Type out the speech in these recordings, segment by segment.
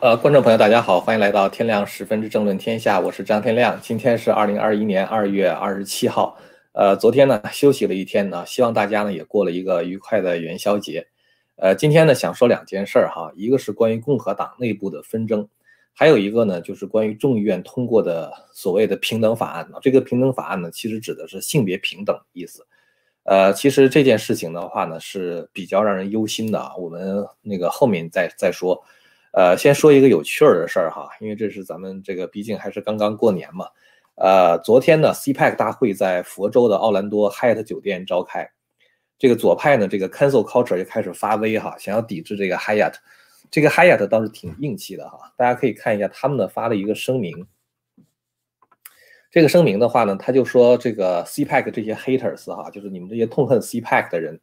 呃，观众朋友，大家好，欢迎来到天亮十分之政论天下，我是张天亮。今天是二零二一年二月二十七号，呃，昨天呢休息了一天呢，希望大家呢也过了一个愉快的元宵节。呃，今天呢想说两件事儿哈，一个是关于共和党内部的纷争，还有一个呢就是关于众议院通过的所谓的平等法案。这个平等法案呢，其实指的是性别平等意思。呃，其实这件事情的话呢是比较让人忧心的啊，我们那个后面再再说。呃，先说一个有趣儿的事儿哈，因为这是咱们这个毕竟还是刚刚过年嘛。呃，昨天呢，CPAC 大会在佛州的奥兰多 Hyatt 酒店召开，这个左派呢，这个 Cancel Culture 就开始发威哈，想要抵制这个 Hyatt。这个 Hyatt 倒是挺硬气的哈，大家可以看一下他们呢发了一个声明。这个声明的话呢，他就说这个 CPAC 这些 haters 哈，就是你们这些痛恨 CPAC 的人，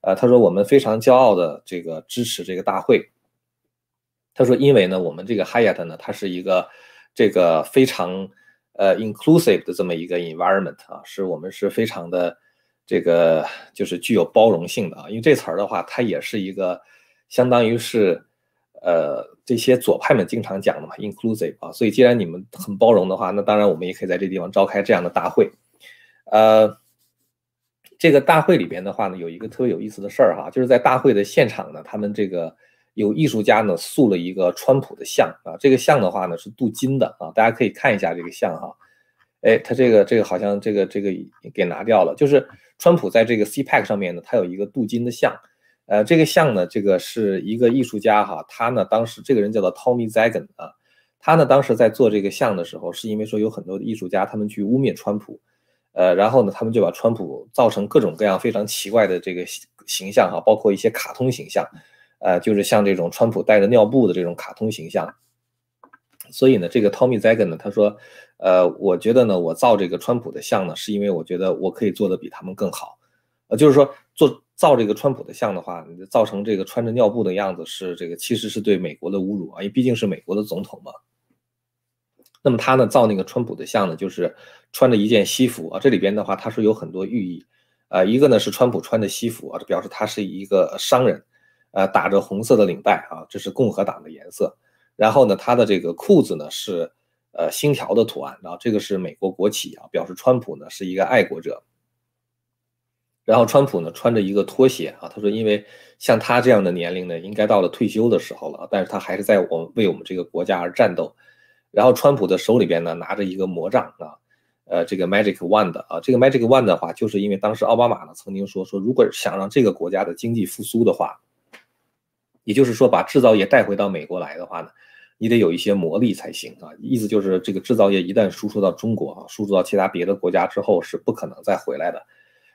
呃，他说我们非常骄傲的这个支持这个大会。他说：“因为呢，我们这个 Hyatt 呢，它是一个这个非常呃 inclusive 的这么一个 environment 啊，是我们是非常的这个就是具有包容性的啊。因为这词儿的话，它也是一个相当于是呃这些左派们经常讲的嘛，inclusive 啊。所以既然你们很包容的话，那当然我们也可以在这地方召开这样的大会。呃，这个大会里边的话呢，有一个特别有意思的事儿哈，就是在大会的现场呢，他们这个。有艺术家呢塑了一个川普的像啊，这个像的话呢是镀金的啊，大家可以看一下这个像哈，哎，他这个这个好像这个这个给拿掉了，就是川普在这个 CPAC 上面呢，他有一个镀金的像，呃，这个像呢，这个是一个艺术家哈，他呢当时这个人叫做 Tommy Zagan 啊，他呢当时在做这个像的时候，是因为说有很多的艺术家他们去污蔑川普，呃，然后呢他们就把川普造成各种各样非常奇怪的这个形象哈，包括一些卡通形象。呃，就是像这种川普带着尿布的这种卡通形象，所以呢，这个 Tommy Zagan 呢，他说，呃，我觉得呢，我造这个川普的像呢，是因为我觉得我可以做的比他们更好，呃，就是说做造这个川普的像的话，造成这个穿着尿布的样子是这个其实是对美国的侮辱啊，因为毕竟是美国的总统嘛。那么他呢造那个川普的像呢，就是穿着一件西服啊，这里边的话他是有很多寓意，呃，一个呢是川普穿着西服啊，表示他是一个商人。呃，打着红色的领带啊，这是共和党的颜色。然后呢，他的这个裤子呢是呃星条的图案，然后这个是美国国旗啊，表示川普呢是一个爱国者。然后川普呢穿着一个拖鞋啊，他说因为像他这样的年龄呢，应该到了退休的时候了，但是他还是在我们为我们这个国家而战斗。然后川普的手里边呢拿着一个魔杖啊，呃，这个 Magic Wand 啊，这个 Magic Wand 的话，就是因为当时奥巴马呢曾经说说，如果想让这个国家的经济复苏的话。也就是说，把制造业带回到美国来的话呢，你得有一些魔力才行啊。意思就是，这个制造业一旦输出到中国啊，输出到其他别的国家之后，是不可能再回来的。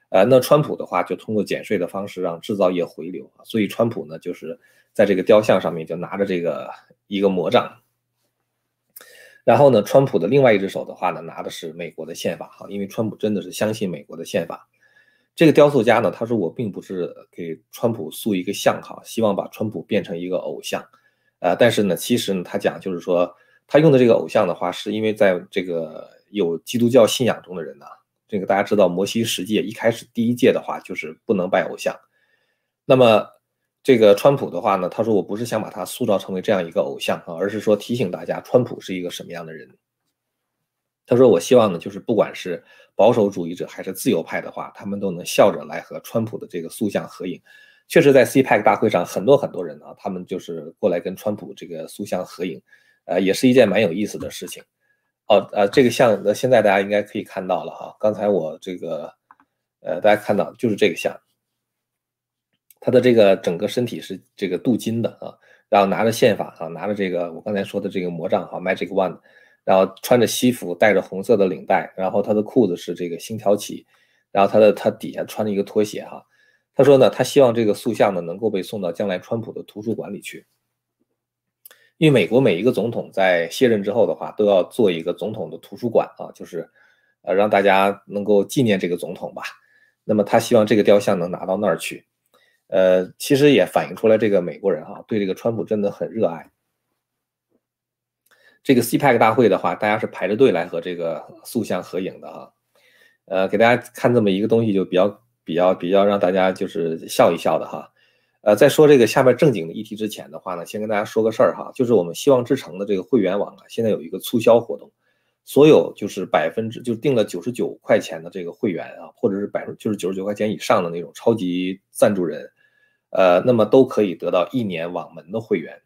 呃，那川普的话就通过减税的方式让制造业回流啊。所以川普呢，就是在这个雕像上面就拿着这个一个魔杖，然后呢，川普的另外一只手的话呢，拿的是美国的宪法哈，因为川普真的是相信美国的宪法。这个雕塑家呢，他说我并不是给川普塑一个像哈，希望把川普变成一个偶像，呃，但是呢，其实呢，他讲就是说，他用的这个偶像的话，是因为在这个有基督教信仰中的人呢，这个大家知道摩西十诫一开始第一届的话就是不能拜偶像，那么这个川普的话呢，他说我不是想把他塑造成为这样一个偶像啊，而是说提醒大家川普是一个什么样的人。他说：“我希望呢，就是不管是保守主义者还是自由派的话，他们都能笑着来和川普的这个塑像合影。确实，在 CPEC 大会上，很多很多人啊，他们就是过来跟川普这个塑像合影，呃，也是一件蛮有意思的事情。哦，呃，这个像，那现在大家应该可以看到了哈。刚才我这个，呃，大家看到就是这个像，他的这个整个身体是这个镀金的啊，然后拿着宪法啊，拿着这个我刚才说的这个魔杖哈，Magic One。”然后穿着西服，带着红色的领带，然后他的裤子是这个星条旗，然后他的他底下穿着一个拖鞋哈。他说呢，他希望这个塑像呢能够被送到将来川普的图书馆里去，因为美国每一个总统在卸任之后的话，都要做一个总统的图书馆啊，就是呃让大家能够纪念这个总统吧。那么他希望这个雕像能拿到那儿去，呃，其实也反映出来这个美国人哈对这个川普真的很热爱。这个 CPAC 大会的话，大家是排着队来和这个塑像合影的哈，呃，给大家看这么一个东西，就比较比较比较让大家就是笑一笑的哈，呃，在说这个下面正经的议题之前的话呢，先跟大家说个事儿哈，就是我们希望之城的这个会员网啊，现在有一个促销活动，所有就是百分之就定了九十九块钱的这个会员啊，或者是百分就是九十九块钱以上的那种超级赞助人，呃，那么都可以得到一年网门的会员。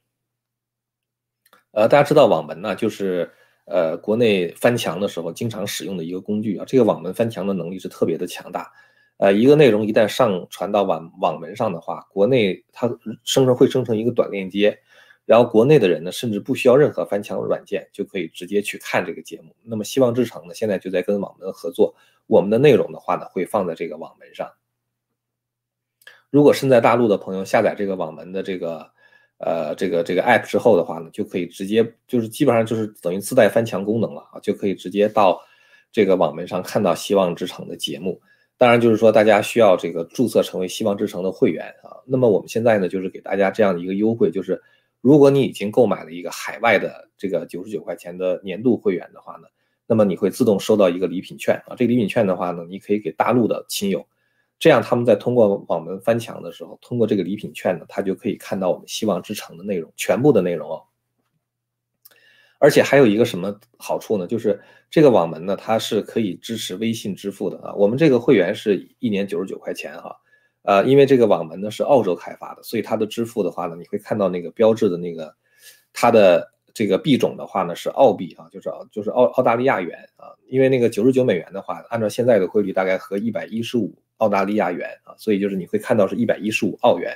呃，大家知道网门呢，就是呃国内翻墙的时候经常使用的一个工具啊，这个网门翻墙的能力是特别的强大。呃，一个内容一旦上传到网网门上的话，国内它生成会生成一个短链接，然后国内的人呢，甚至不需要任何翻墙软件，就可以直接去看这个节目。那么希望之城呢，现在就在跟网门合作，我们的内容的话呢，会放在这个网门上。如果身在大陆的朋友下载这个网门的这个呃这个这个 app 之后的话呢，就可以直接就是基本上就是等于自带翻墙功能了啊，就可以直接到这个网门上看到希望之城的节目。当然，就是说大家需要这个注册成为希望之城的会员啊。那么我们现在呢，就是给大家这样的一个优惠，就是如果你已经购买了一个海外的这个九十九块钱的年度会员的话呢，那么你会自动收到一个礼品券啊。这个礼品券的话呢，你可以给大陆的亲友，这样他们在通过网门翻墙的时候，通过这个礼品券呢，他就可以看到我们希望之城的内容，全部的内容哦。而且还有一个什么好处呢？就是这个网门呢，它是可以支持微信支付的啊。我们这个会员是一年九十九块钱哈，呃，因为这个网门呢是澳洲开发的，所以它的支付的话呢，你会看到那个标志的那个它的这个币种的话呢是澳币啊，就是就是澳澳大利亚元啊。因为那个九十九美元的话，按照现在的汇率大概合一百一十五澳大利亚元啊，所以就是你会看到是一百一十五澳元。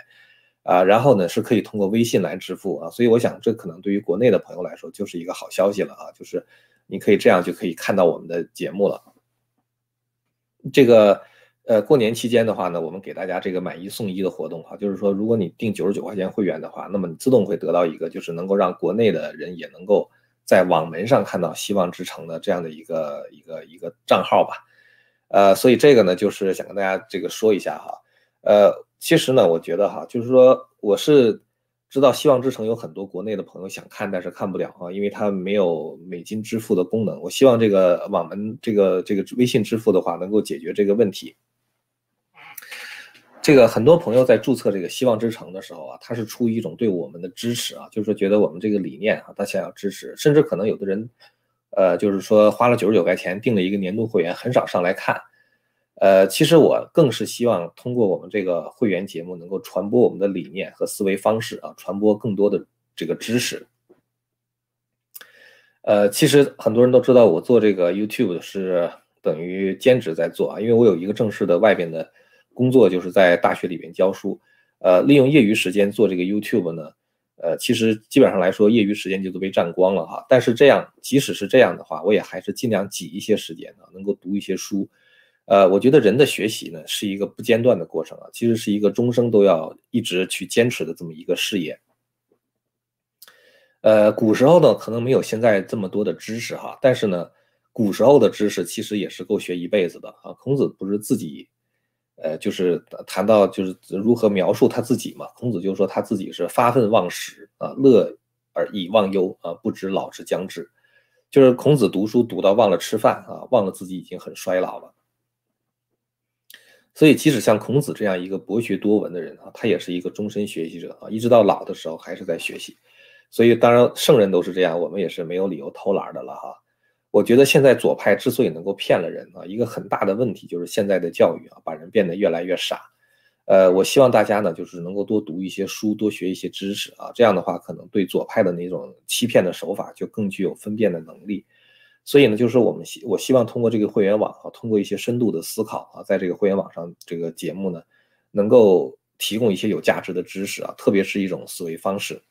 啊，然后呢是可以通过微信来支付啊，所以我想这可能对于国内的朋友来说就是一个好消息了啊，就是你可以这样就可以看到我们的节目了。这个呃过年期间的话呢，我们给大家这个买一送一的活动哈，就是说如果你订九十九块钱会员的话，那么你自动会得到一个就是能够让国内的人也能够在网门上看到希望之城的这样的一个一个一个账号吧。呃，所以这个呢就是想跟大家这个说一下哈，呃。其实呢，我觉得哈，就是说，我是知道希望之城有很多国内的朋友想看，但是看不了啊，因为它没有美金支付的功能。我希望这个网门这个这个微信支付的话，能够解决这个问题。这个很多朋友在注册这个希望之城的时候啊，他是出于一种对我们的支持啊，就是说觉得我们这个理念啊，他想要支持，甚至可能有的人，呃，就是说花了九十九块钱订了一个年度会员，很少上来看。呃，其实我更是希望通过我们这个会员节目，能够传播我们的理念和思维方式啊，传播更多的这个知识。呃，其实很多人都知道，我做这个 YouTube 是等于兼职在做啊，因为我有一个正式的外边的工作，就是在大学里边教书。呃，利用业余时间做这个 YouTube 呢，呃，其实基本上来说，业余时间就都被占光了哈。但是这样，即使是这样的话，我也还是尽量挤一些时间呢，能够读一些书。呃，我觉得人的学习呢是一个不间断的过程啊，其实是一个终生都要一直去坚持的这么一个事业。呃，古时候呢可能没有现在这么多的知识哈，但是呢，古时候的知识其实也是够学一辈子的啊。孔子不是自己，呃，就是谈到就是如何描述他自己嘛，孔子就说他自己是发愤忘食啊，乐而以忘忧啊，不知老之将至，就是孔子读书读到忘了吃饭啊，忘了自己已经很衰老了。所以，即使像孔子这样一个博学多闻的人啊，他也是一个终身学习者啊，一直到老的时候还是在学习。所以，当然圣人都是这样，我们也是没有理由偷懒的了哈。我觉得现在左派之所以能够骗了人啊，一个很大的问题就是现在的教育啊，把人变得越来越傻。呃，我希望大家呢，就是能够多读一些书，多学一些知识啊，这样的话，可能对左派的那种欺骗的手法就更具有分辨的能力。所以呢，就是我们希我希望通过这个会员网啊，通过一些深度的思考啊，在这个会员网上这个节目呢，能够提供一些有价值的知识啊，特别是一种思维方式。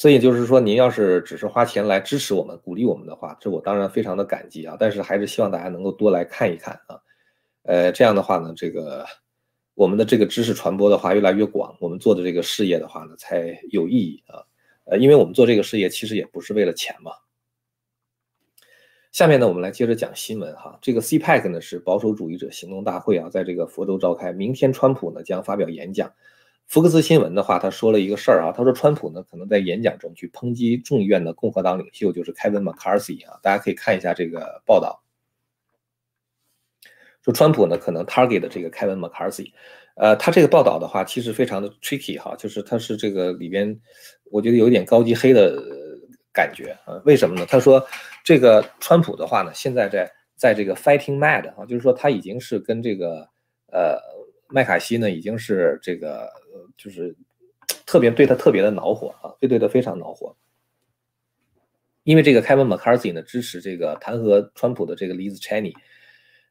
所以就是说，您要是只是花钱来支持我们、鼓励我们的话，这我当然非常的感激啊。但是还是希望大家能够多来看一看啊，呃，这样的话呢，这个我们的这个知识传播的话越来越广，我们做的这个事业的话呢才有意义啊。呃，因为我们做这个事业其实也不是为了钱嘛。下面呢，我们来接着讲新闻哈。这个 CPEC 呢是保守主义者行动大会啊，在这个佛州召开。明天川普呢将发表演讲。福克斯新闻的话，他说了一个事儿啊，他说川普呢可能在演讲中去抨击众议院的共和党领袖，就是 Kevin McCarthy 啊。大家可以看一下这个报道，说川普呢可能 target 这个 Kevin McCarthy。呃，他这个报道的话，其实非常的 tricky 哈，就是他是这个里边，我觉得有点高级黑的感觉啊。为什么呢？他说这个川普的话呢，现在在在这个 fighting mad 啊，就是说他已经是跟这个呃麦卡锡呢，已经是这个就是特别对他特别的恼火啊，对对他非常恼火。因为这个 Kevin McCarthy 呢支持这个弹劾川普的这个 Liz Cheney，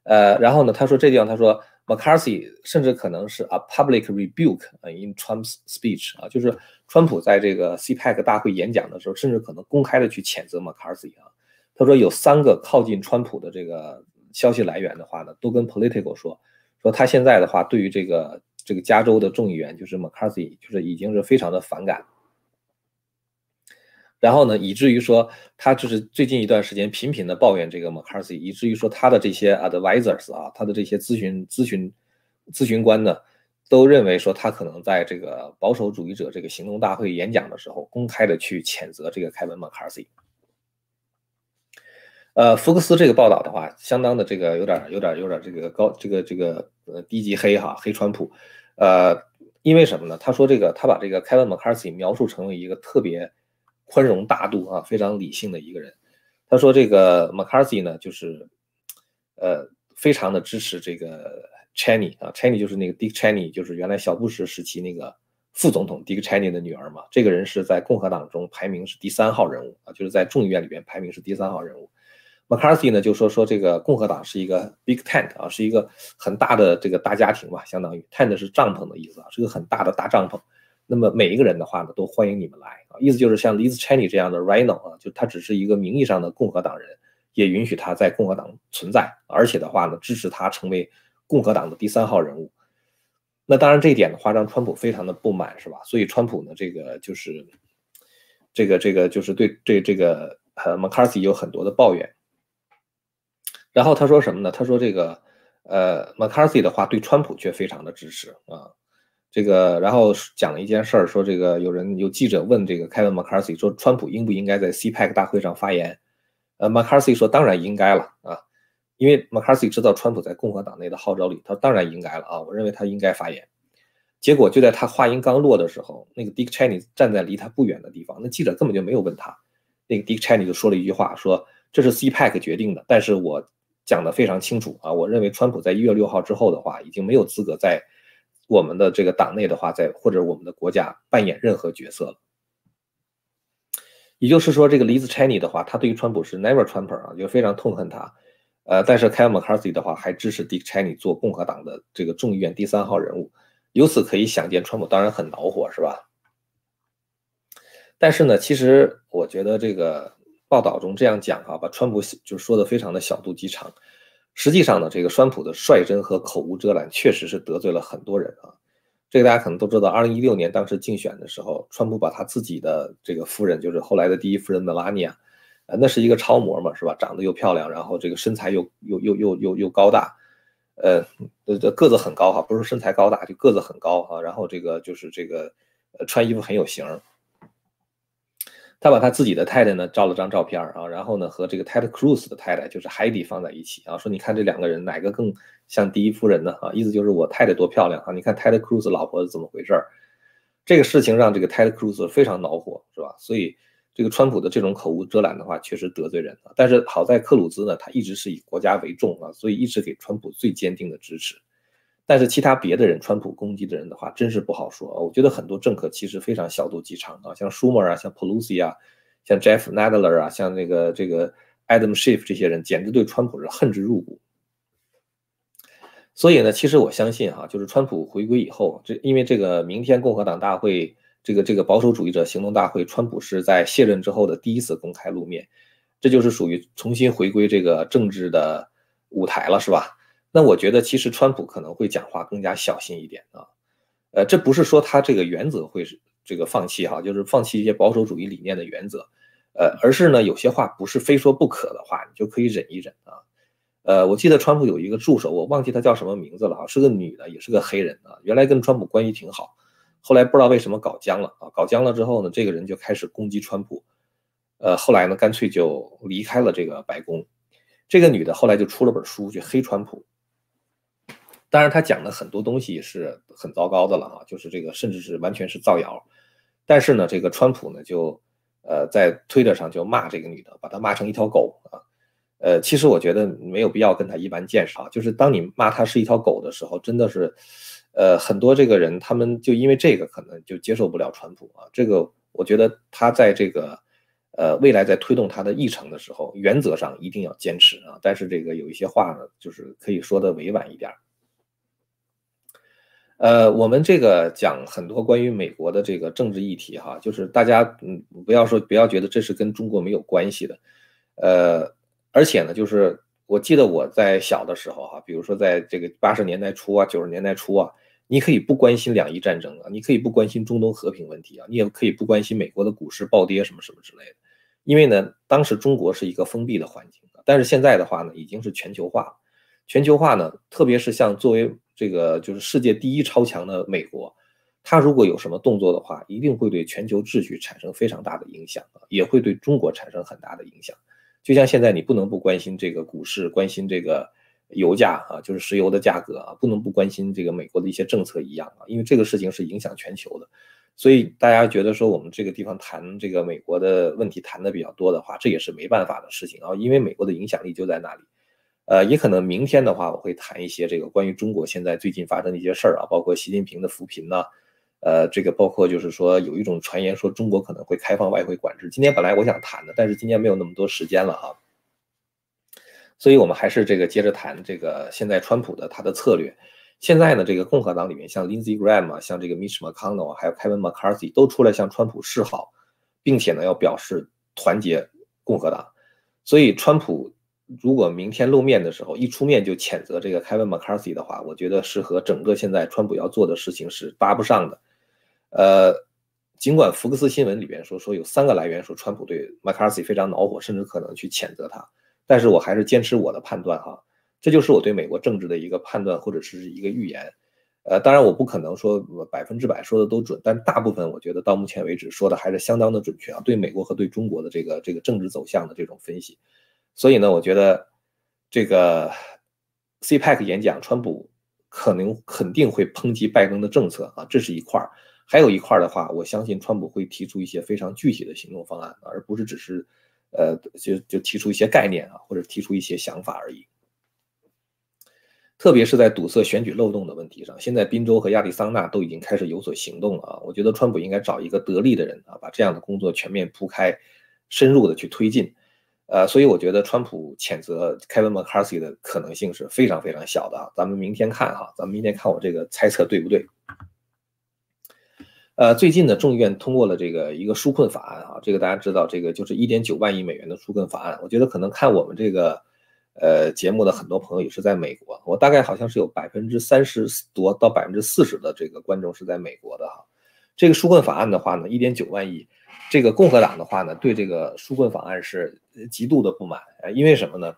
呃，然后呢，他说这地方他说 McCarthy 甚至可能是 a public rebuke in Trump's speech 啊，就是川普在这个 CPAC 大会演讲的时候，甚至可能公开的去谴责 McCarthy 啊。他说有三个靠近川普的这个消息来源的话呢，都跟 Political 说，说他现在的话对于这个这个加州的众议员就是 McCarthy 就是已经是非常的反感。然后呢，以至于说他就是最近一段时间频频的抱怨这个 McCarthy，以至于说他的这些 advisors 啊，他的这些咨询咨询咨询官呢，都认为说他可能在这个保守主义者这个行动大会演讲的时候，公开的去谴责这个凯文 McCarthy。呃，福克斯这个报道的话，相当的这个有点有点有点这个高这个这个呃低级黑哈黑川普，呃，因为什么呢？他说这个他把这个凯文 McCarthy 描述成为一个特别。宽容大度啊，非常理性的一个人。他说：“这个 McCarthy 呢，就是，呃，非常的支持这个 Cheney 啊，Cheney 就是那个 Dick Cheney，就是原来小布什时期那个副总统 Dick Cheney 的女儿嘛。这个人是在共和党中排名是第三号人物啊，就是在众议院里边排名是第三号人物。McCarthy 呢就说说这个共和党是一个 big tent 啊，是一个很大的这个大家庭吧，相当于 tent 是帐篷的意思啊，是个很大的大帐篷。”那么每一个人的话呢，都欢迎你们来啊，意思就是像 Liz Cheney 这样的 Rhino 啊，就他只是一个名义上的共和党人，也允许他在共和党存在，而且的话呢，支持他成为共和党的第三号人物。那当然这一点的话，让川普非常的不满，是吧？所以川普呢，这个就是这个这个就是对对这个呃 McCarthy 有很多的抱怨。然后他说什么呢？他说这个呃 McCarthy 的话对川普却非常的支持啊。这个，然后讲了一件事儿，说这个有人有记者问这个 Kevin McCarthy 说，川普应不应该在 CPEC 大会上发言？呃，McCarthy 说当然应该了啊，因为 McCarthy 知道川普在共和党内的号召力，他当然应该了啊，我认为他应该发言。结果就在他话音刚落的时候，那个 Dick Cheney 站在离他不远的地方，那记者根本就没有问他，那个 Dick Cheney 就说了一句话，说这是 CPEC 决定的，但是我讲的非常清楚啊，我认为川普在一月六号之后的话，已经没有资格在。我们的这个党内的话，在或者我们的国家扮演任何角色了。也就是说，这个 Liz Cheney 的话，他对于川普是 Never Trumper 啊，就非常痛恨他。呃，但是 Kevin McCarthy 的话，还支持 Dick Cheney 做共和党的这个众议院第三号人物。由此可以想见，川普当然很恼火，是吧？但是呢，其实我觉得这个报道中这样讲哈，把川普就说的非常的小肚鸡肠。实际上呢，这个川普的率真和口无遮拦，确实是得罪了很多人啊。这个大家可能都知道，二零一六年当时竞选的时候，川普把他自己的这个夫人，就是后来的第一夫人 Melania，呃，那是一个超模嘛，是吧？长得又漂亮，然后这个身材又又又又又又高大，呃，这个子很高哈，不是身材高大，就个子很高哈。然后这个就是这个，呃，穿衣服很有型儿。他把他自己的太太呢照了张照片啊，然后呢和这个 Ted Cruz 的太太就是 Heidi 放在一起啊，说你看这两个人哪个更像第一夫人呢？啊，意思就是我太太多漂亮啊！你看 Ted Cruz 老婆是怎么回事？这个事情让这个 Ted Cruz 非常恼火，是吧？所以这个川普的这种口无遮拦的话，确实得罪人了。但是好在克鲁兹呢，他一直是以国家为重啊，所以一直给川普最坚定的支持。但是其他别的人，川普攻击的人的话，真是不好说啊。我觉得很多政客其实非常小肚鸡肠啊，像舒默啊，像 Pelosi 啊，像 Jeff Nadler 啊，像那个这个 Adam Schiff 这些人，简直对川普是恨之入骨。所以呢，其实我相信哈，就是川普回归以后，这因为这个明天共和党大会，这个这个保守主义者行动大会，川普是在卸任之后的第一次公开露面，这就是属于重新回归这个政治的舞台了，是吧？那我觉得，其实川普可能会讲话更加小心一点啊，呃，这不是说他这个原则会是这个放弃哈，就是放弃一些保守主义理念的原则，呃，而是呢，有些话不是非说不可的话，你就可以忍一忍啊。呃，我记得川普有一个助手，我忘记他叫什么名字了啊，是个女的，也是个黑人啊，原来跟川普关系挺好，后来不知道为什么搞僵了啊，搞僵了之后呢，这个人就开始攻击川普，呃，后来呢，干脆就离开了这个白宫，这个女的后来就出了本书去黑川普。当然他讲的很多东西是很糟糕的了啊，就是这个甚至是完全是造谣。但是呢，这个川普呢就呃在推特上就骂这个女的，把她骂成一条狗啊。呃，其实我觉得没有必要跟他一般见识啊。就是当你骂他是一条狗的时候，真的是，呃，很多这个人他们就因为这个可能就接受不了川普啊。这个我觉得他在这个，呃，未来在推动他的议程的时候，原则上一定要坚持啊。但是这个有一些话呢，就是可以说的委婉一点。呃，我们这个讲很多关于美国的这个政治议题哈，就是大家嗯不要说不要觉得这是跟中国没有关系的，呃。而且呢，就是我记得我在小的时候哈，比如说在这个八十年代初啊、九十年代初啊，你可以不关心两伊战争啊，你可以不关心中东和平问题啊，你也可以不关心美国的股市暴跌什么什么之类的，因为呢，当时中国是一个封闭的环境但是现在的话呢，已经是全球化了。全球化呢，特别是像作为这个就是世界第一超强的美国，它如果有什么动作的话，一定会对全球秩序产生非常大的影响啊，也会对中国产生很大的影响。就像现在你不能不关心这个股市，关心这个油价啊，就是石油的价格啊，不能不关心这个美国的一些政策一样啊，因为这个事情是影响全球的。所以大家觉得说我们这个地方谈这个美国的问题谈的比较多的话，这也是没办法的事情啊，因为美国的影响力就在那里。呃，也可能明天的话，我会谈一些这个关于中国现在最近发生的一些事儿啊，包括习近平的扶贫呢。呃，这个包括就是说，有一种传言说中国可能会开放外汇管制。今天本来我想谈的，但是今天没有那么多时间了哈，所以我们还是这个接着谈这个现在川普的他的策略。现在呢，这个共和党里面像 Lindsey Graham 啊，像这个 Mitch McConnell 还有 Kevin McCarthy 都出来向川普示好，并且呢要表示团结共和党。所以川普如果明天露面的时候一出面就谴责这个 Kevin McCarthy 的话，我觉得是和整个现在川普要做的事情是搭不上的。呃，尽管福克斯新闻里边说说有三个来源说川普对 McCarthy 非常恼火，甚至可能去谴责他，但是我还是坚持我的判断哈，这就是我对美国政治的一个判断或者是一个预言。呃，当然我不可能说百分之百说的都准，但大部分我觉得到目前为止说的还是相当的准确啊，对美国和对中国的这个这个政治走向的这种分析。所以呢，我觉得这个 CPEC 演讲，川普可能肯定会抨击拜登的政策啊，这是一块儿。还有一块儿的话，我相信川普会提出一些非常具体的行动方案，而不是只是，呃，就就提出一些概念啊，或者提出一些想法而已。特别是在堵塞选举漏洞的问题上，现在宾州和亚利桑那都已经开始有所行动了啊。我觉得川普应该找一个得力的人啊，把这样的工作全面铺开，深入的去推进。呃，所以我觉得川普谴责 Kevin McCarthy 的可能性是非常非常小的啊。咱们明天看哈，咱们明天看我这个猜测对不对。呃，最近呢，众议院通过了这个一个纾困法案啊，这个大家知道，这个就是一点九万亿美元的纾困法案。我觉得可能看我们这个呃节目的很多朋友也是在美国，我大概好像是有百分之三十多到百分之四十的这个观众是在美国的哈。这个纾困法案的话呢，一点九万亿，这个共和党的话呢，对这个纾困法案是极度的不满啊，因为什么呢？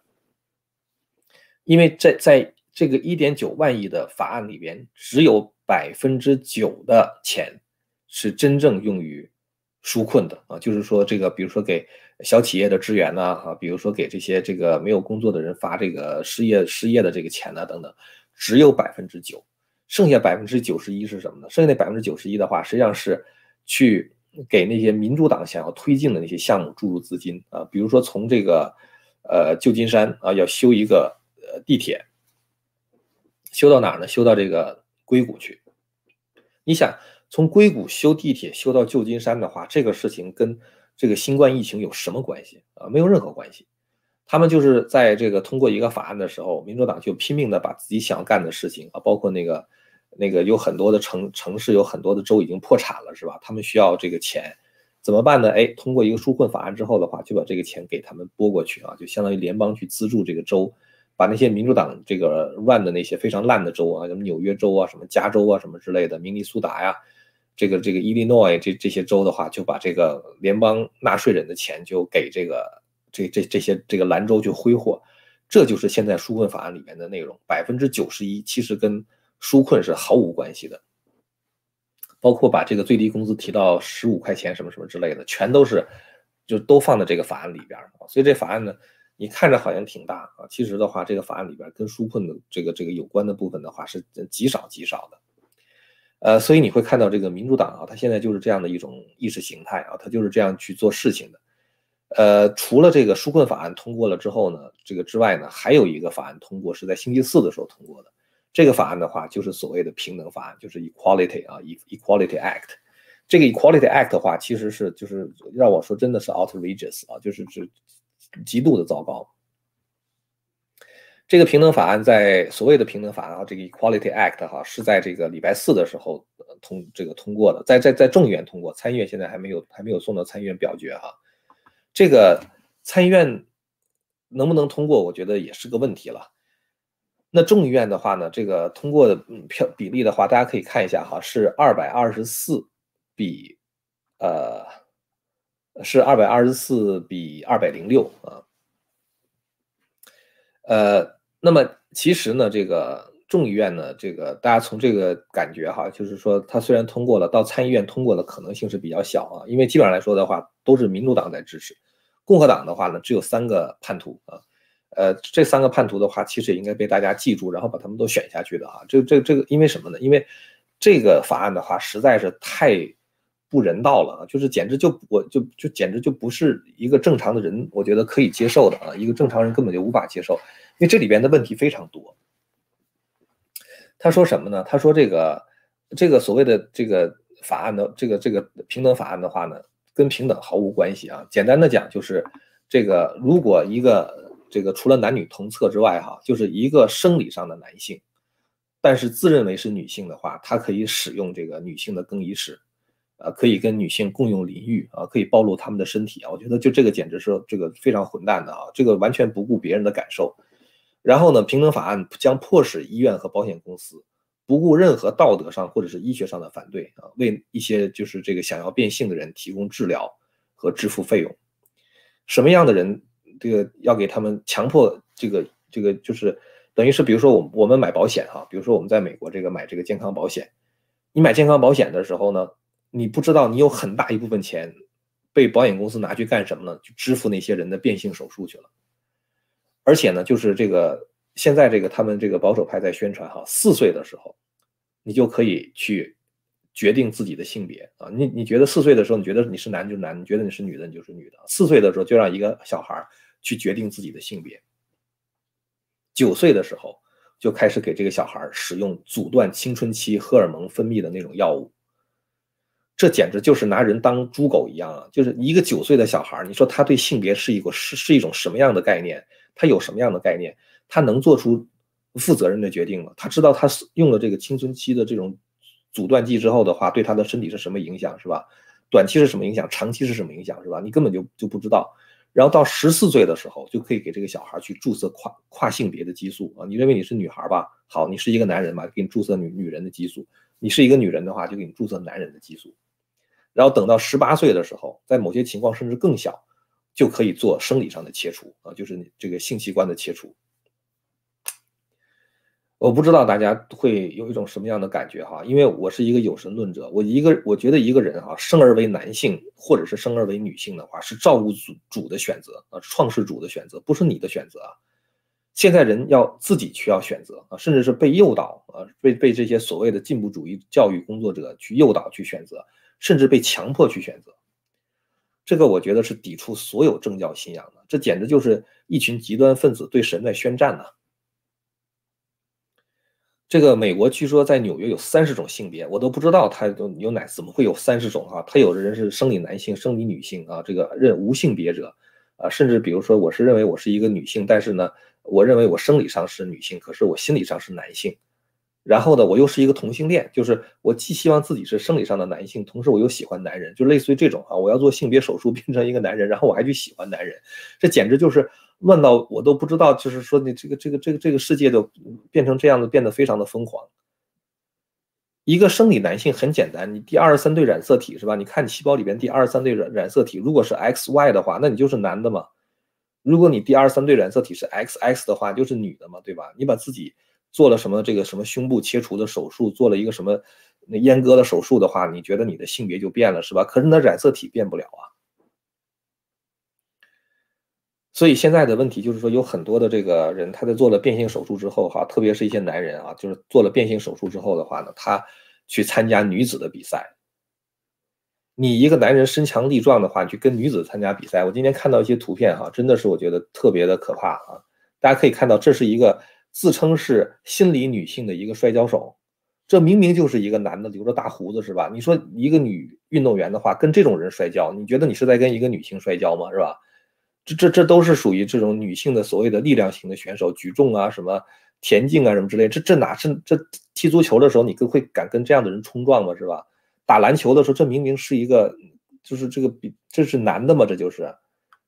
因为在在这个一点九万亿的法案里边，只有百分之九的钱。是真正用于纾困的啊，就是说这个，比如说给小企业的支援呐，啊，比如说给这些这个没有工作的人发这个失业失业的这个钱呐，等等，只有百分之九，剩下百分之九十一是什么呢？剩下那百分之九十一的话，实际上是去给那些民主党想要推进的那些项目注入资金啊，比如说从这个呃旧金山啊要修一个呃地铁，修到哪儿呢？修到这个硅谷去，你想。从硅谷修地铁修到旧金山的话，这个事情跟这个新冠疫情有什么关系啊？没有任何关系。他们就是在这个通过一个法案的时候，民主党就拼命的把自己想要干的事情啊，包括那个那个有很多的城城市有很多的州已经破产了，是吧？他们需要这个钱，怎么办呢？哎，通过一个纾困法案之后的话，就把这个钱给他们拨过去啊，就相当于联邦去资助这个州。把那些民主党这个 run 的那些非常烂的州啊，什么纽约州啊，什么加州啊，什么之类的，明尼苏达呀。这个这个伊利诺伊这这些州的话，就把这个联邦纳税人的钱就给这个这这这些这个兰州去挥霍，这就是现在纾困法案里面的内容，百分之九十一其实跟纾困是毫无关系的，包括把这个最低工资提到十五块钱什么什么之类的，全都是就都放在这个法案里边所以这法案呢。你看着好像挺大啊，其实的话，这个法案里边跟纾困的这个这个有关的部分的话是极少极少的。呃，所以你会看到这个民主党啊，他现在就是这样的一种意识形态啊，他就是这样去做事情的。呃，除了这个纾困法案通过了之后呢，这个之外呢，还有一个法案通过是在星期四的时候通过的。这个法案的话，就是所谓的平等法案，就是 Equality 啊，Equality Act。这个 Equality Act 的话，其实是就是让我说真的是 outrageous 啊，就是是极度的糟糕。这个平等法案在所谓的平等法案啊，这个 Equality Act 哈是在这个礼拜四的时候通这个通过的，在在在众议院通过，参议院现在还没有还没有送到参议院表决哈。这个参议院能不能通过，我觉得也是个问题了。那众议院的话呢，这个通过的票比例的话，大家可以看一下哈，是二百二十四比呃是二百二十四比二百零六啊，呃。那么其实呢，这个众议院呢，这个大家从这个感觉哈，就是说它虽然通过了，到参议院通过的可能性是比较小啊，因为基本上来说的话，都是民主党在支持，共和党的话呢，只有三个叛徒啊，呃，这三个叛徒的话，其实也应该被大家记住，然后把他们都选下去的啊，这这这个因为什么呢？因为这个法案的话实在是太不人道了啊，就是简直就我就就简直就不是一个正常的人，我觉得可以接受的啊，一个正常人根本就无法接受。因为这里边的问题非常多。他说什么呢？他说这个这个所谓的这个法案的这个这个平等法案的话呢，跟平等毫无关系啊。简单的讲，就是这个如果一个这个除了男女同厕之外哈，就是一个生理上的男性，但是自认为是女性的话，他可以使用这个女性的更衣室，啊，可以跟女性共用淋浴啊，可以暴露他们的身体啊。我觉得就这个简直是这个非常混蛋的啊，这个完全不顾别人的感受。然后呢，平等法案将迫使医院和保险公司不顾任何道德上或者是医学上的反对啊，为一些就是这个想要变性的人提供治疗和支付费用。什么样的人，这个要给他们强迫这个这个就是等于是，比如说我我们买保险哈，比如说我们在美国这个买这个健康保险，你买健康保险的时候呢，你不知道你有很大一部分钱被保险公司拿去干什么呢？去支付那些人的变性手术去了。而且呢，就是这个现在这个他们这个保守派在宣传哈，四岁的时候，你就可以去决定自己的性别啊。你你觉得四岁的时候，你觉得你是男就是男，你觉得你是女的你就是女的。四岁的时候就让一个小孩去决定自己的性别。九岁的时候就开始给这个小孩使用阻断青春期荷尔蒙分泌的那种药物。这简直就是拿人当猪狗一样啊！就是一个九岁的小孩，你说他对性别是一个是是一种什么样的概念？他有什么样的概念？他能做出负责任的决定吗？他知道他用了这个青春期的这种阻断剂之后的话，对他的身体是什么影响，是吧？短期是什么影响？长期是什么影响，是吧？你根本就就不知道。然后到十四岁的时候，就可以给这个小孩去注射跨跨性别的激素啊！你认为你是女孩吧？好，你是一个男人吧？给你注射女女人的激素。你是一个女人的话，就给你注射男人的激素。然后等到十八岁的时候，在某些情况甚至更小。就可以做生理上的切除啊，就是你这个性器官的切除。我不知道大家会有一种什么样的感觉哈，因为我是一个有神论者，我一个我觉得一个人哈，生而为男性或者是生而为女性的话，是造物主主的选择啊，创世主的选择，不是你的选择啊。现在人要自己去要选择啊，甚至是被诱导啊，被被这些所谓的进步主义教育工作者去诱导去选择，甚至被强迫去选择。这个我觉得是抵触所有政教信仰的，这简直就是一群极端分子对神在宣战呢。这个美国据说在纽约有三十种性别，我都不知道他都有哪怎么会有三十种啊？他有的人是生理男性、生理女性啊，这个认无性别者啊，甚至比如说我是认为我是一个女性，但是呢，我认为我生理上是女性，可是我心理上是男性。然后呢，我又是一个同性恋，就是我既希望自己是生理上的男性，同时我又喜欢男人，就类似于这种啊，我要做性别手术变成一个男人，然后我还去喜欢男人，这简直就是乱到我都不知道，就是说你这个这个这个这个世界都变成这样的，变得非常的疯狂。一个生理男性很简单，你第二十三对染色体是吧？你看你细胞里边第二十三对染染色体，如果是 XY 的话，那你就是男的嘛。如果你第二十三对染色体是 XX 的话，就是女的嘛，对吧？你把自己。做了什么这个什么胸部切除的手术，做了一个什么那阉割的手术的话，你觉得你的性别就变了是吧？可是那染色体变不了啊。所以现在的问题就是说，有很多的这个人他在做了变性手术之后哈，特别是一些男人啊，就是做了变性手术之后的话呢，他去参加女子的比赛。你一个男人身强力壮的话，你去跟女子参加比赛，我今天看到一些图片哈，真的是我觉得特别的可怕啊！大家可以看到，这是一个自称是心理女性的一个摔跤手，这明明就是一个男的留着大胡子是吧？你说一个女运动员的话，跟这种人摔跤，你觉得你是在跟一个女性摔跤吗？是吧？这这这都是属于这种女性的所谓的力量型的选手，举重啊、什么田径啊、什么之类，这这哪是这踢足球的时候，你跟会敢跟这样的人冲撞吗？是吧？打篮球的时候，这明明是一个，就是这个比这是男的嘛？这就是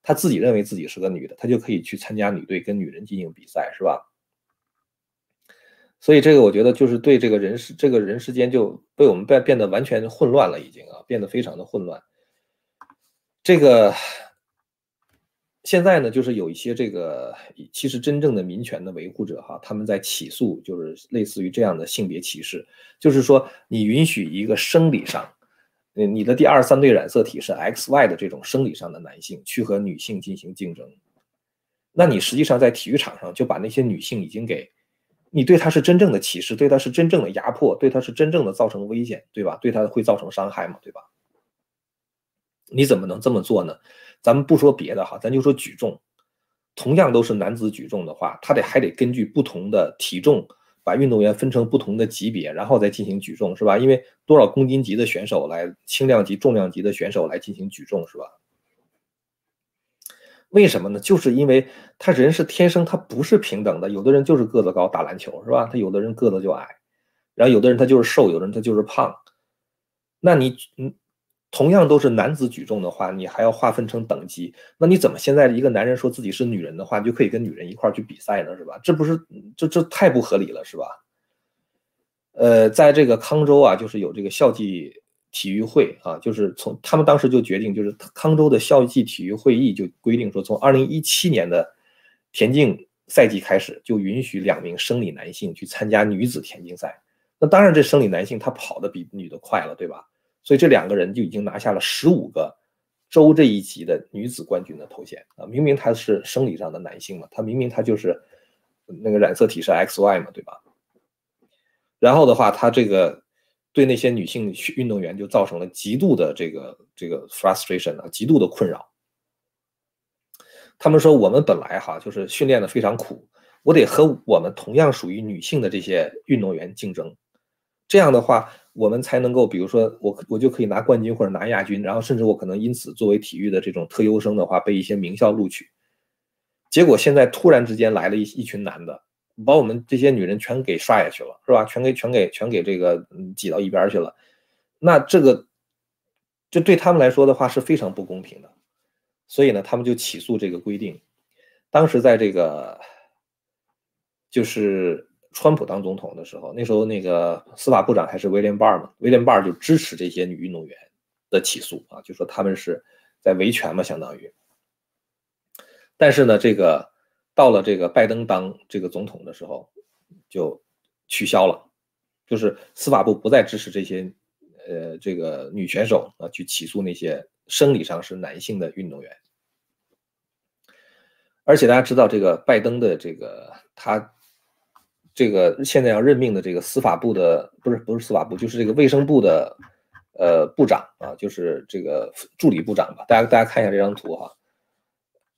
他自己认为自己是个女的，他就可以去参加女队跟女人进行比赛，是吧？所以这个我觉得就是对这个人世这个人世间就被我们变变得完全混乱了，已经啊，变得非常的混乱。这个。现在呢，就是有一些这个其实真正的民权的维护者哈，他们在起诉，就是类似于这样的性别歧视，就是说你允许一个生理上，嗯，你的第二三对染色体是 XY 的这种生理上的男性去和女性进行竞争，那你实际上在体育场上就把那些女性已经给，你对她是真正的歧视，对她是真正的压迫，对她是真正的造成危险，对吧？对她会造成伤害嘛，对吧？你怎么能这么做呢？咱们不说别的哈，咱就说举重，同样都是男子举重的话，他得还得根据不同的体重，把运动员分成不同的级别，然后再进行举重，是吧？因为多少公斤级的选手来，轻量级、重量级的选手来进行举重，是吧？为什么呢？就是因为他人是天生他不是平等的，有的人就是个子高打篮球，是吧？他有的人个子就矮，然后有的人他就是瘦，有的人他就是胖，那你嗯。同样都是男子举重的话，你还要划分成等级，那你怎么现在一个男人说自己是女人的话，就可以跟女人一块去比赛呢？是吧？这不是这这太不合理了，是吧？呃，在这个康州啊，就是有这个校际体育会啊，就是从他们当时就决定，就是康州的校际体育会议就规定说，从二零一七年的田径赛季开始，就允许两名生理男性去参加女子田径赛。那当然，这生理男性他跑的比女的快了，对吧？所以这两个人就已经拿下了十五个州这一级的女子冠军的头衔啊！明明他是生理上的男性嘛，他明明他就是那个染色体是 XY 嘛，对吧？然后的话，他这个对那些女性运动员就造成了极度的这个这个 frustration 啊，极度的困扰。他们说，我们本来哈就是训练的非常苦，我得和我们同样属于女性的这些运动员竞争。这样的话，我们才能够，比如说我我就可以拿冠军或者拿亚军，然后甚至我可能因此作为体育的这种特优生的话，被一些名校录取。结果现在突然之间来了一一群男的，把我们这些女人全给刷下去了，是吧？全给全给全给这个挤到一边去了。那这个，这对他们来说的话是非常不公平的。所以呢，他们就起诉这个规定。当时在这个，就是。川普当总统的时候，那时候那个司法部长还是威廉·巴尔嘛，威廉·巴尔就支持这些女运动员的起诉啊，就说他们是在维权嘛，相当于。但是呢，这个到了这个拜登当这个总统的时候，就取消了，就是司法部不再支持这些呃这个女选手啊去起诉那些生理上是男性的运动员。而且大家知道，这个拜登的这个他。这个现在要任命的这个司法部的不是不是司法部，就是这个卫生部的呃部长啊，就是这个助理部长吧。大家大家看一下这张图哈，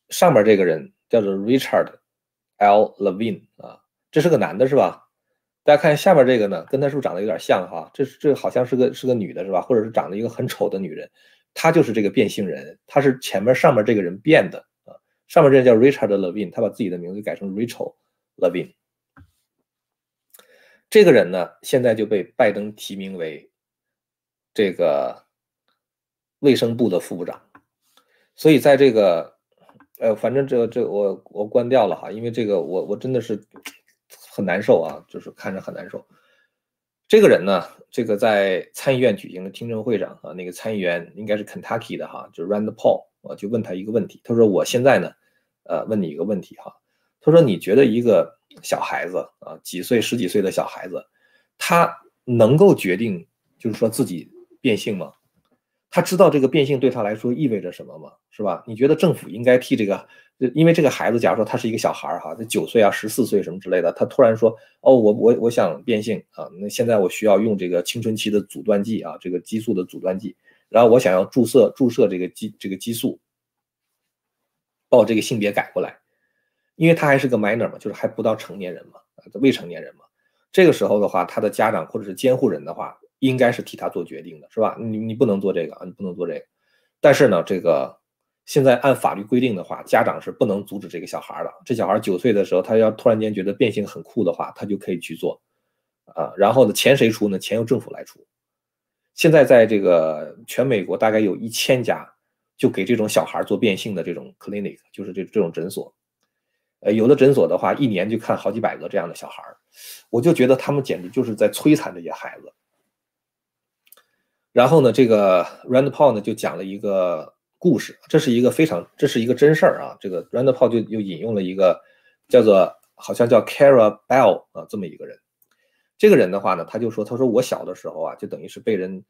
上面这个人叫做 Richard L. Levine 啊，这是个男的是吧？大家看下面这个呢，跟他是不是长得有点像哈？这这好像是个是个女的是吧？或者是长得一个很丑的女人，她就是这个变性人，她是前面上面这个人变的啊。上面这人叫 Richard Levine，他把自己的名字改成 Rachel Levine。这个人呢，现在就被拜登提名为这个卫生部的副部长，所以在这个，呃，反正这这我我关掉了哈，因为这个我我真的是很难受啊，就是看着很难受。这个人呢，这个在参议院举行的听证会上啊，那个参议员应该是 Kentucky 的哈，就是 Rand Paul 我，就问他一个问题，他说：“我现在呢，呃，问你一个问题哈，他说你觉得一个。”小孩子啊，几岁、十几岁的小孩子，他能够决定，就是说自己变性吗？他知道这个变性对他来说意味着什么吗？是吧？你觉得政府应该替这个，因为这个孩子，假如说他是一个小孩儿哈，他九岁啊、十四岁什么之类的，他突然说，哦，我我我想变性啊，那现在我需要用这个青春期的阻断剂啊，这个激素的阻断剂，然后我想要注射注射这个激这个激素，把我这个性别改过来，因为他还是个 minor 嘛，就是还不到成年人嘛，未成年人嘛，这个时候的话，他的家长或者是监护人的话。应该是替他做决定的，是吧？你你不能做这个啊，你不能做这个。但是呢，这个现在按法律规定的话，家长是不能阻止这个小孩的。这小孩九岁的时候，他要突然间觉得变性很酷的话，他就可以去做啊。然后呢，钱谁出呢？钱由政府来出。现在在这个全美国大概有一千家就给这种小孩做变性的这种 clinic，就是这这种诊所。呃，有的诊所的话，一年就看好几百个这样的小孩我就觉得他们简直就是在摧残这些孩子。然后呢，这个 Rand Paul 呢就讲了一个故事，这是一个非常，这是一个真事儿啊。这个 Rand Paul 就又引用了一个叫做好像叫 Cara Bell 啊这么一个人。这个人的话呢，他就说，他说我小的时候啊，就等于是被人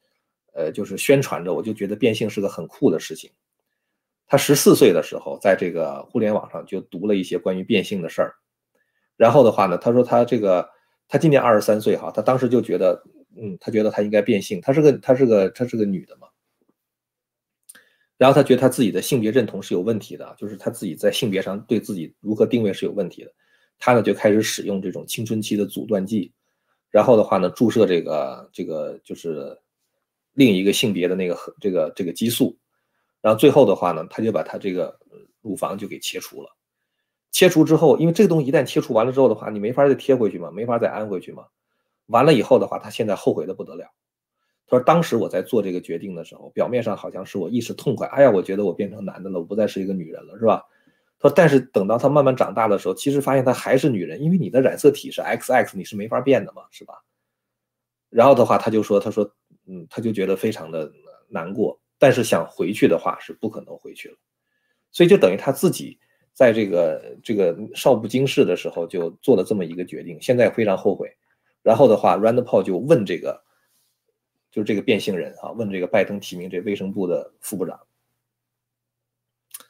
呃就是宣传着，我就觉得变性是个很酷的事情。他十四岁的时候，在这个互联网上就读了一些关于变性的事儿。然后的话呢，他说他这个他今年二十三岁哈，他当时就觉得。嗯，他觉得他应该变性，他是个他是个他是个女的嘛，然后他觉得他自己的性别认同是有问题的，就是他自己在性别上对自己如何定位是有问题的，他呢就开始使用这种青春期的阻断剂，然后的话呢注射这个这个就是另一个性别的那个这个这个激素，然后最后的话呢他就把他这个乳房就给切除了，切除之后，因为这个东西一旦切除完了之后的话，你没法再贴回去嘛，没法再安回去嘛。完了以后的话，他现在后悔的不得了。他说：“当时我在做这个决定的时候，表面上好像是我一时痛快，哎呀，我觉得我变成男的了，我不再是一个女人了，是吧？”他说：“但是等到他慢慢长大的时候，其实发现他还是女人，因为你的染色体是 XX，你是没法变的嘛，是吧？”然后的话，他就说：“他说，嗯，他就觉得非常的难过，但是想回去的话是不可能回去了，所以就等于他自己在这个这个少不经事的时候就做了这么一个决定，现在非常后悔。”然后的话，Rand Paul 就问这个，就是这个变性人啊，问这个拜登提名这卫生部的副部长，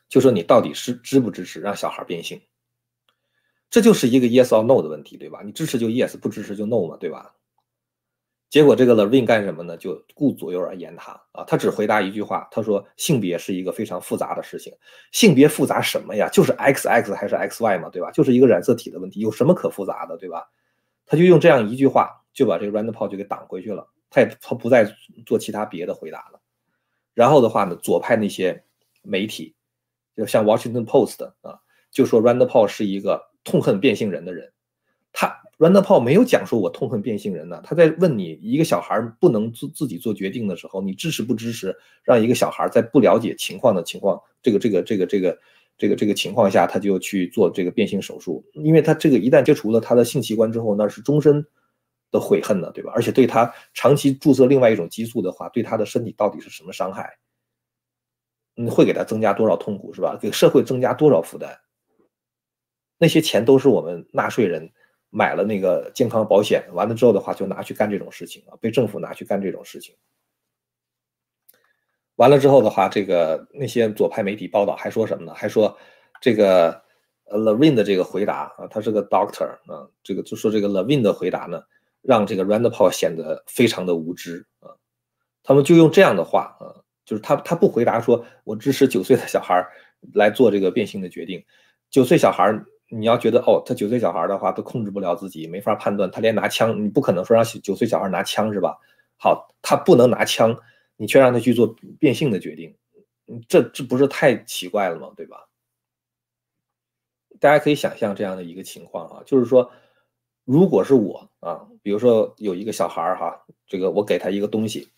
就说你到底是支不支持让小孩变性？这就是一个 yes or no 的问题，对吧？你支持就 yes，不支持就 no 嘛，对吧？结果这个 Levin 干什么呢？就顾左右而言他啊，他只回答一句话，他说性别是一个非常复杂的事情，性别复杂什么呀？就是 XX 还是 XY 嘛，对吧？就是一个染色体的问题，有什么可复杂的，对吧？他就用这样一句话就把这个 Rand Paul 就给挡回去了，他也他不再做其他别的回答了。然后的话呢，左派那些媒体，就像 Washington Post 啊，就说 Rand Paul 是一个痛恨变性人的人。他 Rand Paul 没有讲说我痛恨变性人呢，他在问你一个小孩不能自自己做决定的时候，你支持不支持让一个小孩在不了解情况的情况，这个这个这个这个。这个这个情况下，他就去做这个变性手术，因为他这个一旦切除了他的性器官之后，那是终身的悔恨呢，对吧？而且对他长期注射另外一种激素的话，对他的身体到底是什么伤害？嗯，会给他增加多少痛苦，是吧？给社会增加多少负担？那些钱都是我们纳税人买了那个健康保险，完了之后的话就拿去干这种事情啊，被政府拿去干这种事情。完了之后的话，这个那些左派媒体报道还说什么呢？还说这个呃 Levin 的这个回答啊，他是个 doctor 啊，这个就说这个 Levin 的回答呢，让这个 Rand Paul 显得非常的无知啊。他们就用这样的话啊，就是他他不回答说我支持九岁的小孩来做这个变性的决定。九岁小孩你要觉得哦，他九岁小孩的话都控制不了自己，没法判断，他连拿枪你不可能说让九岁小孩拿枪是吧？好，他不能拿枪。你却让他去做变性的决定，这这不是太奇怪了吗？对吧？大家可以想象这样的一个情况啊，就是说，如果是我啊，比如说有一个小孩儿哈，这个我给他一个东西，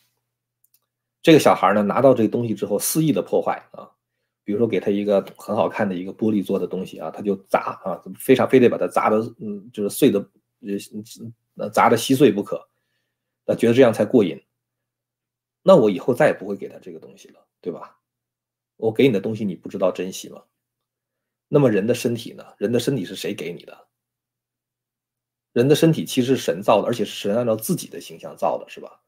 这个小孩呢拿到这个东西之后肆意的破坏啊，比如说给他一个很好看的一个玻璃做的东西啊，他就砸啊，非常非得把它砸的嗯，就是碎的呃砸的稀碎不可，他觉得这样才过瘾。那我以后再也不会给他这个东西了，对吧？我给你的东西你不知道珍惜吗？那么人的身体呢？人的身体是谁给你的？人的身体其实是神造的，而且是神按照自己的形象造的，是吧？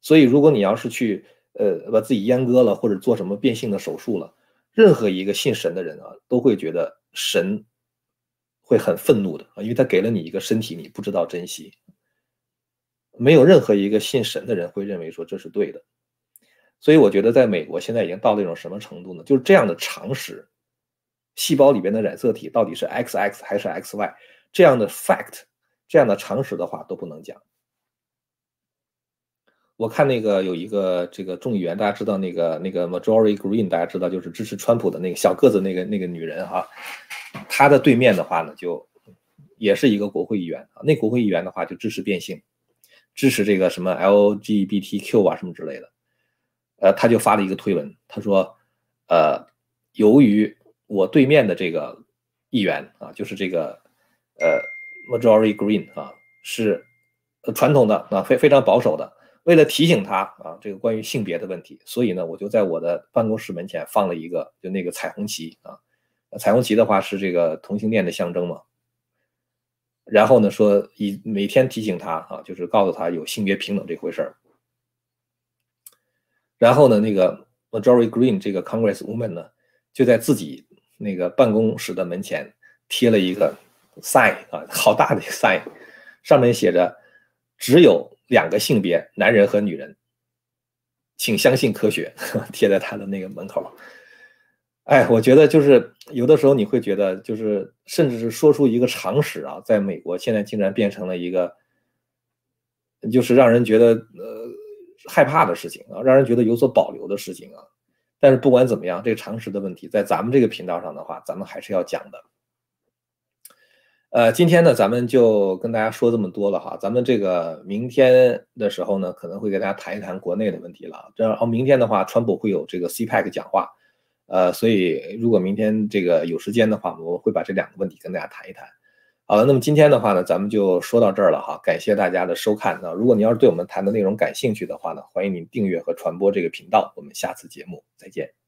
所以如果你要是去呃，把自己阉割了，或者做什么变性的手术了，任何一个信神的人啊，都会觉得神会很愤怒的啊，因为他给了你一个身体，你不知道珍惜。没有任何一个信神的人会认为说这是对的。所以我觉得在美国现在已经到了一种什么程度呢？就是这样的常识，细胞里边的染色体到底是 XX 还是 XY，这样的 fact，这样的常识的话都不能讲。我看那个有一个这个众议员，大家知道那个那个 Majority Green，大家知道就是支持川普的那个小个子那个那个女人哈，她的对面的话呢，就也是一个国会议员啊，那国会议员的话就支持变性，支持这个什么 LGBTQ 啊什么之类的，呃，他就发了一个推文，他说，呃，由于我对面的这个议员啊，就是这个呃 Majority Green 啊，是传统的啊，非非常保守的。为了提醒他啊，这个关于性别的问题，所以呢，我就在我的办公室门前放了一个，就那个彩虹旗啊。彩虹旗的话是这个同性恋的象征嘛。然后呢，说以每天提醒他啊，就是告诉他有性别平等这回事儿。然后呢，那个 Majority Green 这个 Congress Woman 呢，就在自己那个办公室的门前贴了一个 sign 啊，好大的一个 sign，上面写着只有。两个性别，男人和女人，请相信科学，贴在他的那个门口。哎，我觉得就是有的时候你会觉得，就是甚至是说出一个常识啊，在美国现在竟然变成了一个，就是让人觉得呃害怕的事情啊，让人觉得有所保留的事情啊。但是不管怎么样，这个常识的问题，在咱们这个频道上的话，咱们还是要讲的。呃，今天呢，咱们就跟大家说这么多了哈。咱们这个明天的时候呢，可能会给大家谈一谈国内的问题了。这然后明天的话，川普会有这个 CPEC 讲话，呃，所以如果明天这个有时间的话，我会把这两个问题跟大家谈一谈。好了，那么今天的话呢，咱们就说到这儿了哈。感谢大家的收看。那如果您要是对我们谈的内容感兴趣的话呢，欢迎您订阅和传播这个频道。我们下次节目再见。